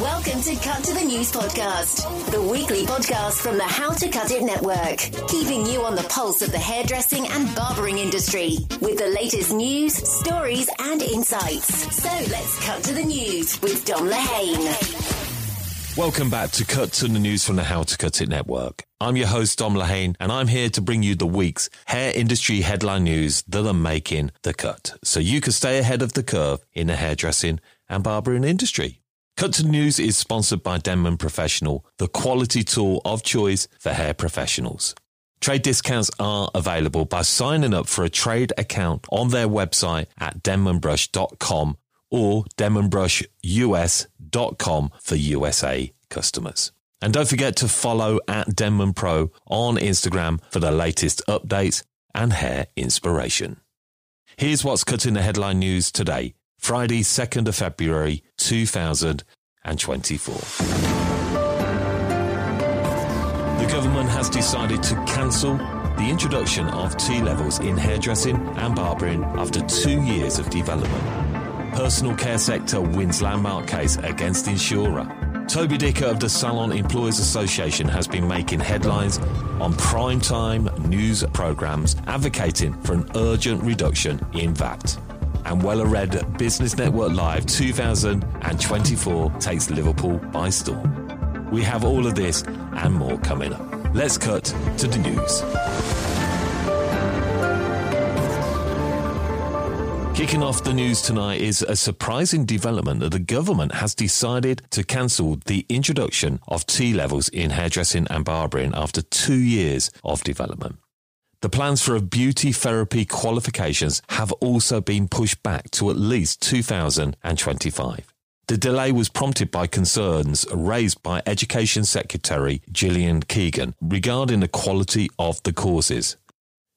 Welcome to Cut to the News podcast, the weekly podcast from the How to Cut It Network, keeping you on the pulse of the hairdressing and barbering industry with the latest news, stories, and insights. So let's cut to the news with Dom Lehane. Welcome back to Cut to the News from the How to Cut It Network. I'm your host, Dom Lehane, and I'm here to bring you the week's hair industry headline news that are making the cut, so you can stay ahead of the curve in the hairdressing and barbering industry. Cut to News is sponsored by Denman Professional, the quality tool of choice for hair professionals. Trade discounts are available by signing up for a trade account on their website at denmanbrush.com or denmanbrushus.com for USA customers. And don't forget to follow at Denman Pro on Instagram for the latest updates and hair inspiration. Here's what's cutting the headline news today Friday, 2nd of February 2024. The government has decided to cancel the introduction of T levels in hairdressing and barbering after two years of development. Personal care sector wins landmark case against insurer. Toby Dicker of the Salon Employers Association has been making headlines on primetime news programs advocating for an urgent reduction in VAT and Wella Red Business Network Live 2024 takes Liverpool by storm. We have all of this and more coming up. Let's cut to the news. Kicking off the news tonight is a surprising development that the government has decided to cancel the introduction of T levels in hairdressing and barbering after two years of development. The plans for a beauty therapy qualifications have also been pushed back to at least 2025. The delay was prompted by concerns raised by Education Secretary Gillian Keegan regarding the quality of the courses.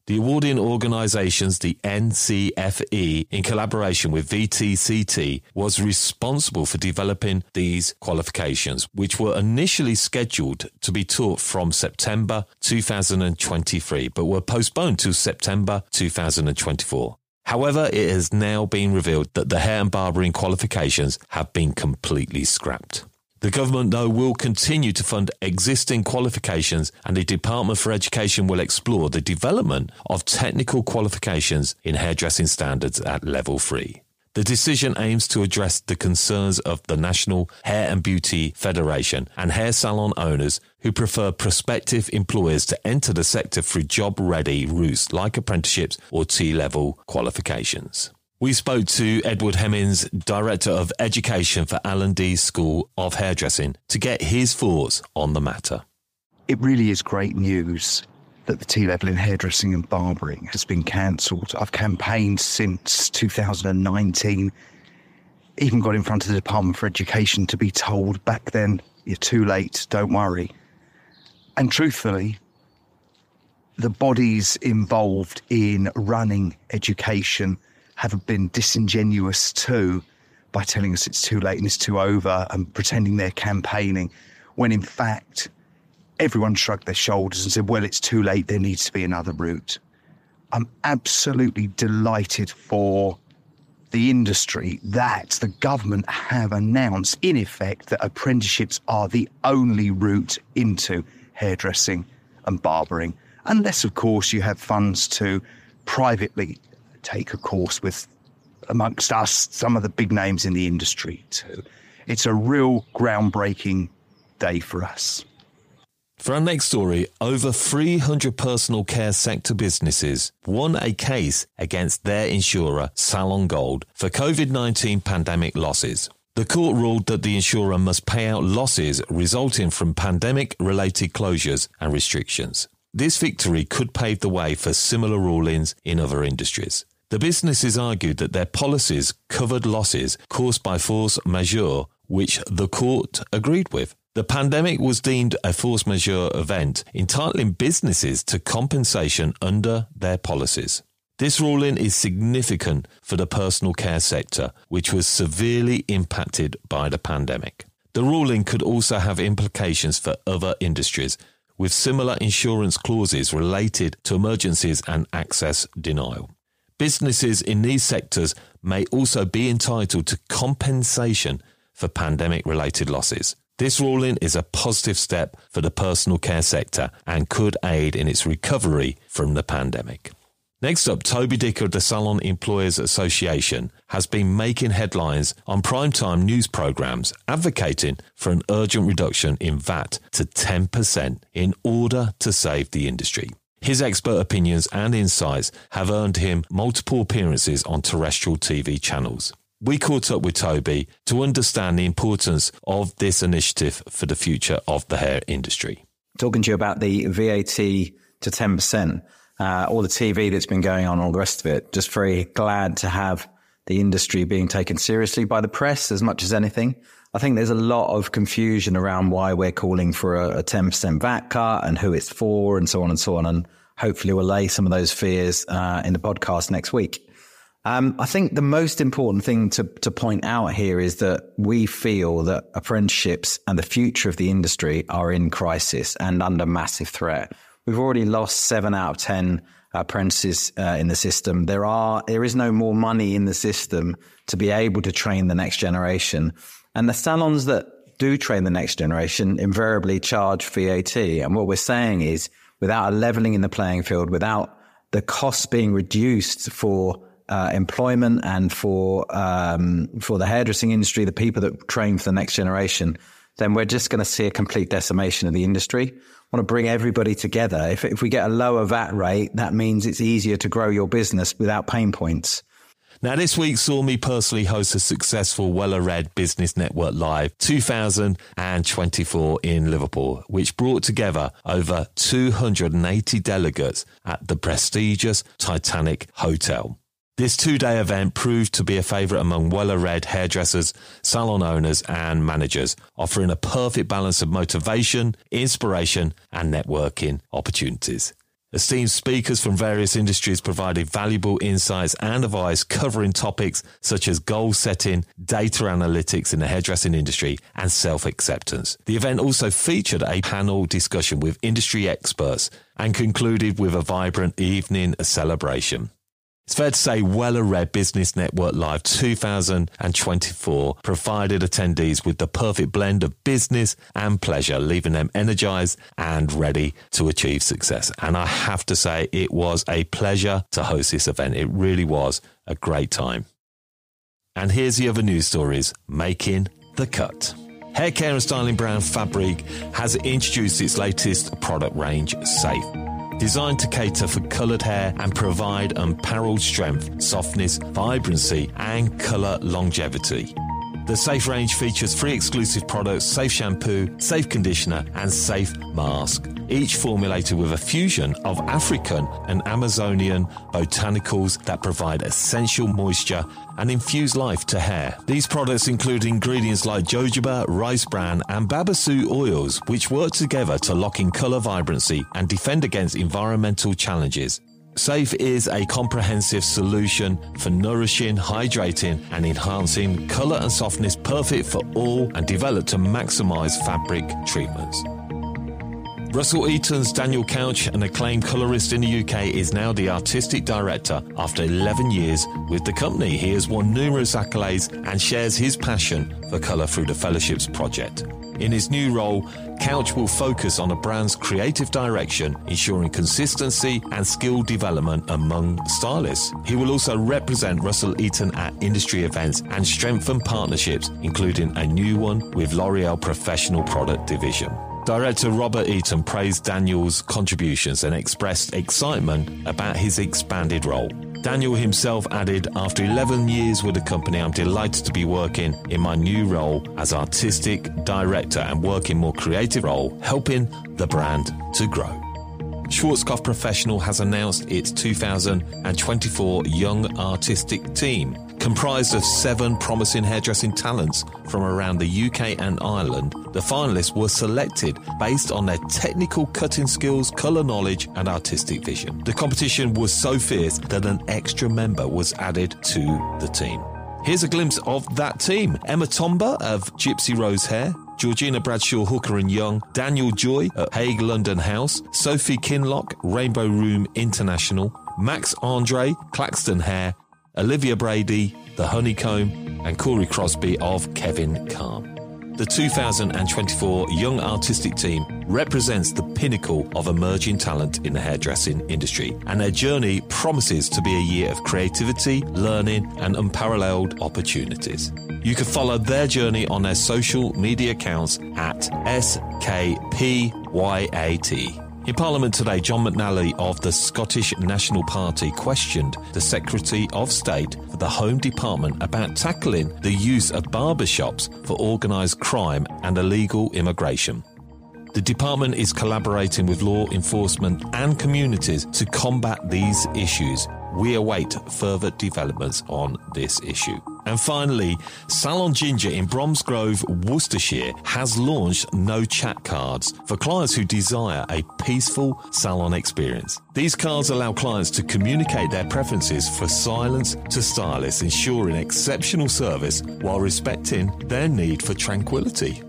The awarding organisations, the NCFE, in collaboration with VTCT, was responsible for developing these qualifications, which were initially scheduled to be taught from September 2023, but were postponed to September 2024. However, it has now been revealed that the hair and barbering qualifications have been completely scrapped. The government, though, will continue to fund existing qualifications, and the Department for Education will explore the development of technical qualifications in hairdressing standards at level three. The decision aims to address the concerns of the National Hair and Beauty Federation and hair salon owners who prefer prospective employers to enter the sector through job ready routes like apprenticeships or T level qualifications. We spoke to Edward Hemmings, Director of Education for L&D School of Hairdressing, to get his thoughts on the matter. It really is great news that the T level in hairdressing and barbering has been cancelled. I've campaigned since 2019, even got in front of the Department for Education to be told back then, you're too late, don't worry. And truthfully, the bodies involved in running education have been disingenuous too by telling us it's too late and it's too over and pretending they're campaigning when in fact everyone shrugged their shoulders and said, well, it's too late. There needs to be another route. I'm absolutely delighted for the industry that the government have announced, in effect, that apprenticeships are the only route into hairdressing and barbering, unless, of course, you have funds to privately take a course with, amongst us, some of the big names in the industry too. It's a real groundbreaking day for us. For our next story, over 300 personal care sector businesses won a case against their insurer, Salon Gold, for COVID 19 pandemic losses. The court ruled that the insurer must pay out losses resulting from pandemic related closures and restrictions. This victory could pave the way for similar rulings in other industries. The businesses argued that their policies covered losses caused by force majeure, which the court agreed with. The pandemic was deemed a force majeure event, entitling businesses to compensation under their policies. This ruling is significant for the personal care sector, which was severely impacted by the pandemic. The ruling could also have implications for other industries, with similar insurance clauses related to emergencies and access denial. Businesses in these sectors may also be entitled to compensation for pandemic related losses. This ruling is a positive step for the personal care sector and could aid in its recovery from the pandemic. Next up, Toby Dicker of the Salon Employers Association has been making headlines on primetime news programs advocating for an urgent reduction in VAT to 10% in order to save the industry. His expert opinions and insights have earned him multiple appearances on terrestrial TV channels. We caught up with Toby to understand the importance of this initiative for the future of the hair industry. Talking to you about the VAT to 10% uh, all the TV that's been going on, all the rest of it. Just very glad to have the industry being taken seriously by the press as much as anything. I think there's a lot of confusion around why we're calling for a, a 10% VAT cut and who it's for and so on and so on. And hopefully we'll lay some of those fears uh, in the podcast next week. Um, I think the most important thing to, to point out here is that we feel that apprenticeships and the future of the industry are in crisis and under massive threat. We've already lost seven out of 10 apprentices uh, in the system. There are, there is no more money in the system to be able to train the next generation. And the salons that do train the next generation invariably charge VAT. And what we're saying is without a leveling in the playing field, without the costs being reduced for uh, employment and for um, for the hairdressing industry, the people that train for the next generation, then we're just going to see a complete decimation of the industry I want to bring everybody together. If, if we get a lower VAT rate, that means it's easier to grow your business without pain points. Now, this week saw me personally host a successful Wella Red Business Network Live 2024 in Liverpool, which brought together over 280 delegates at the prestigious Titanic Hotel. This two day event proved to be a favourite among Wella Red hairdressers, salon owners, and managers, offering a perfect balance of motivation, inspiration, and networking opportunities. Esteemed speakers from various industries provided valuable insights and advice covering topics such as goal setting, data analytics in the hairdressing industry, and self acceptance. The event also featured a panel discussion with industry experts and concluded with a vibrant evening celebration. It's fair to say Wella Red Business Network Live 2024 provided attendees with the perfect blend of business and pleasure, leaving them energized and ready to achieve success. And I have to say, it was a pleasure to host this event. It really was a great time. And here's the other news stories making the cut. Hair care and styling brand Fabriq has introduced its latest product range, Safe designed to cater for coloured hair and provide unparalleled strength, softness, vibrancy, and colour longevity. The Safe range features three exclusive products Safe Shampoo, Safe Conditioner, and Safe Mask, each formulated with a fusion of African and Amazonian botanicals that provide essential moisture and infuse life to hair. These products include ingredients like jojoba, rice bran, and babassu oils, which work together to lock in color vibrancy and defend against environmental challenges. Safe is a comprehensive solution for nourishing, hydrating, and enhancing color and softness perfect for all and developed to maximize Fabriq treatments. Russell Eaton's Daniel Couch, an acclaimed colorist in the UK, is now the artistic director after 11 years with the company. He has won numerous accolades and shares his passion for color through the Fellowships project. In his new role, Couch will focus on a brand's creative direction, ensuring consistency and skill development among stylists. He will also represent Russell Eaton at industry events and strengthen partnerships, including a new one with L'Oreal Professional Product Division. Director Robert Eaton praised Daniel's contributions and expressed excitement about his expanded role. Daniel himself added, After 11 years with the company, I'm delighted to be working in my new role as artistic director and working more creative role, helping the brand to grow. Schwarzkopf Professional has announced its 2024 Young Artistic Team Comprised of seven promising hairdressing talents from around the UK and Ireland, the finalists were selected based on their technical cutting skills, colour knowledge, and artistic vision. The competition was so fierce that an extra member was added to the team. Here's a glimpse of that team Emma Tomba of Gypsy Rose Hair, Georgina Bradshaw Hooker and Young, Daniel Joy at Hague London House, Sophie Kinlock, Rainbow Room International, Max Andre, Claxton Hair, Olivia Brady, The Honeycomb, and Corey Crosby of Kevin Calm. The 2024 Young Artistic Team represents the pinnacle of emerging talent in the hairdressing industry, and their journey promises to be a year of creativity, learning, and unparalleled opportunities. You can follow their journey on their social media accounts at SKPYAT. In Parliament today, John McNally of the Scottish National Party questioned the Secretary of State for the Home Department about tackling the use of barbershops for organised crime and illegal immigration. The department is collaborating with law enforcement and communities to combat these issues. We await further developments on this issue. And finally, Salon Ginger in Bromsgrove, Worcestershire has launched no chat cards for clients who desire a peaceful salon experience. These cards allow clients to communicate their preferences for silence to stylists, ensuring exceptional service while respecting their need for tranquility.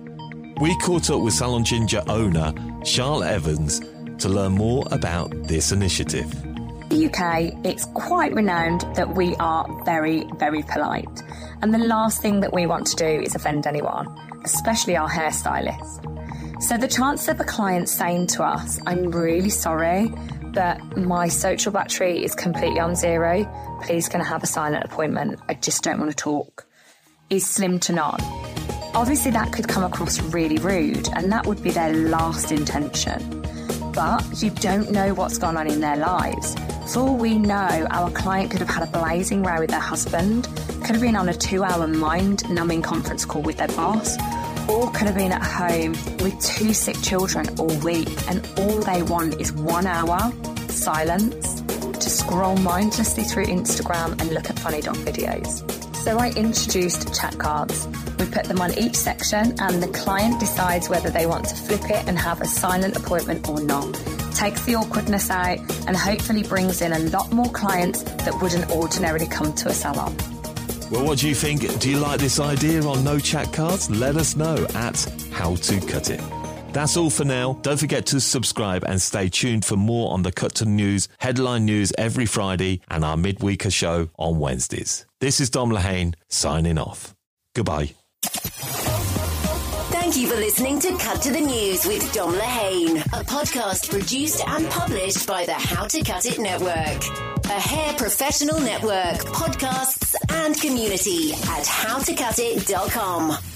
We caught up with Salon Ginger owner Charlotte Evans to learn more about this initiative the UK, it's quite renowned that we are very, very polite. And the last thing that we want to do is offend anyone, especially our hairstylist. So the chance of a client saying to us, I'm really sorry, but my social battery is completely on zero, please can I have a silent appointment? I just don't want to talk, is slim to none. Obviously, that could come across really rude, and that would be their last intention but you don't know what's gone on in their lives. For we know, our client could have had a blazing row with their husband, could have been on a two hour mind numbing conference call with their boss, or could have been at home with two sick children all week, and all they want is one hour silence to scroll mindlessly through Instagram and look at funny dog videos. So I introduced chat cards. We put them on each section, and the client decides whether they want to flip it and have a silent appointment or not. Takes the awkwardness out and hopefully brings in a lot more clients that wouldn't ordinarily come to a salon. Well, what do you think? Do you like this idea on no chat cards? Let us know at How to Cut It. That's all for now. Don't forget to subscribe and stay tuned for more on the Cut to News headline news every Friday and our midweeker show on Wednesdays. This is Dom Lehane signing off. Goodbye. Thank you for listening to Cut to the News with Dom Lehane, a podcast produced and published by the How to Cut It Network, a hair professional network, podcasts and community at howtocutit.com.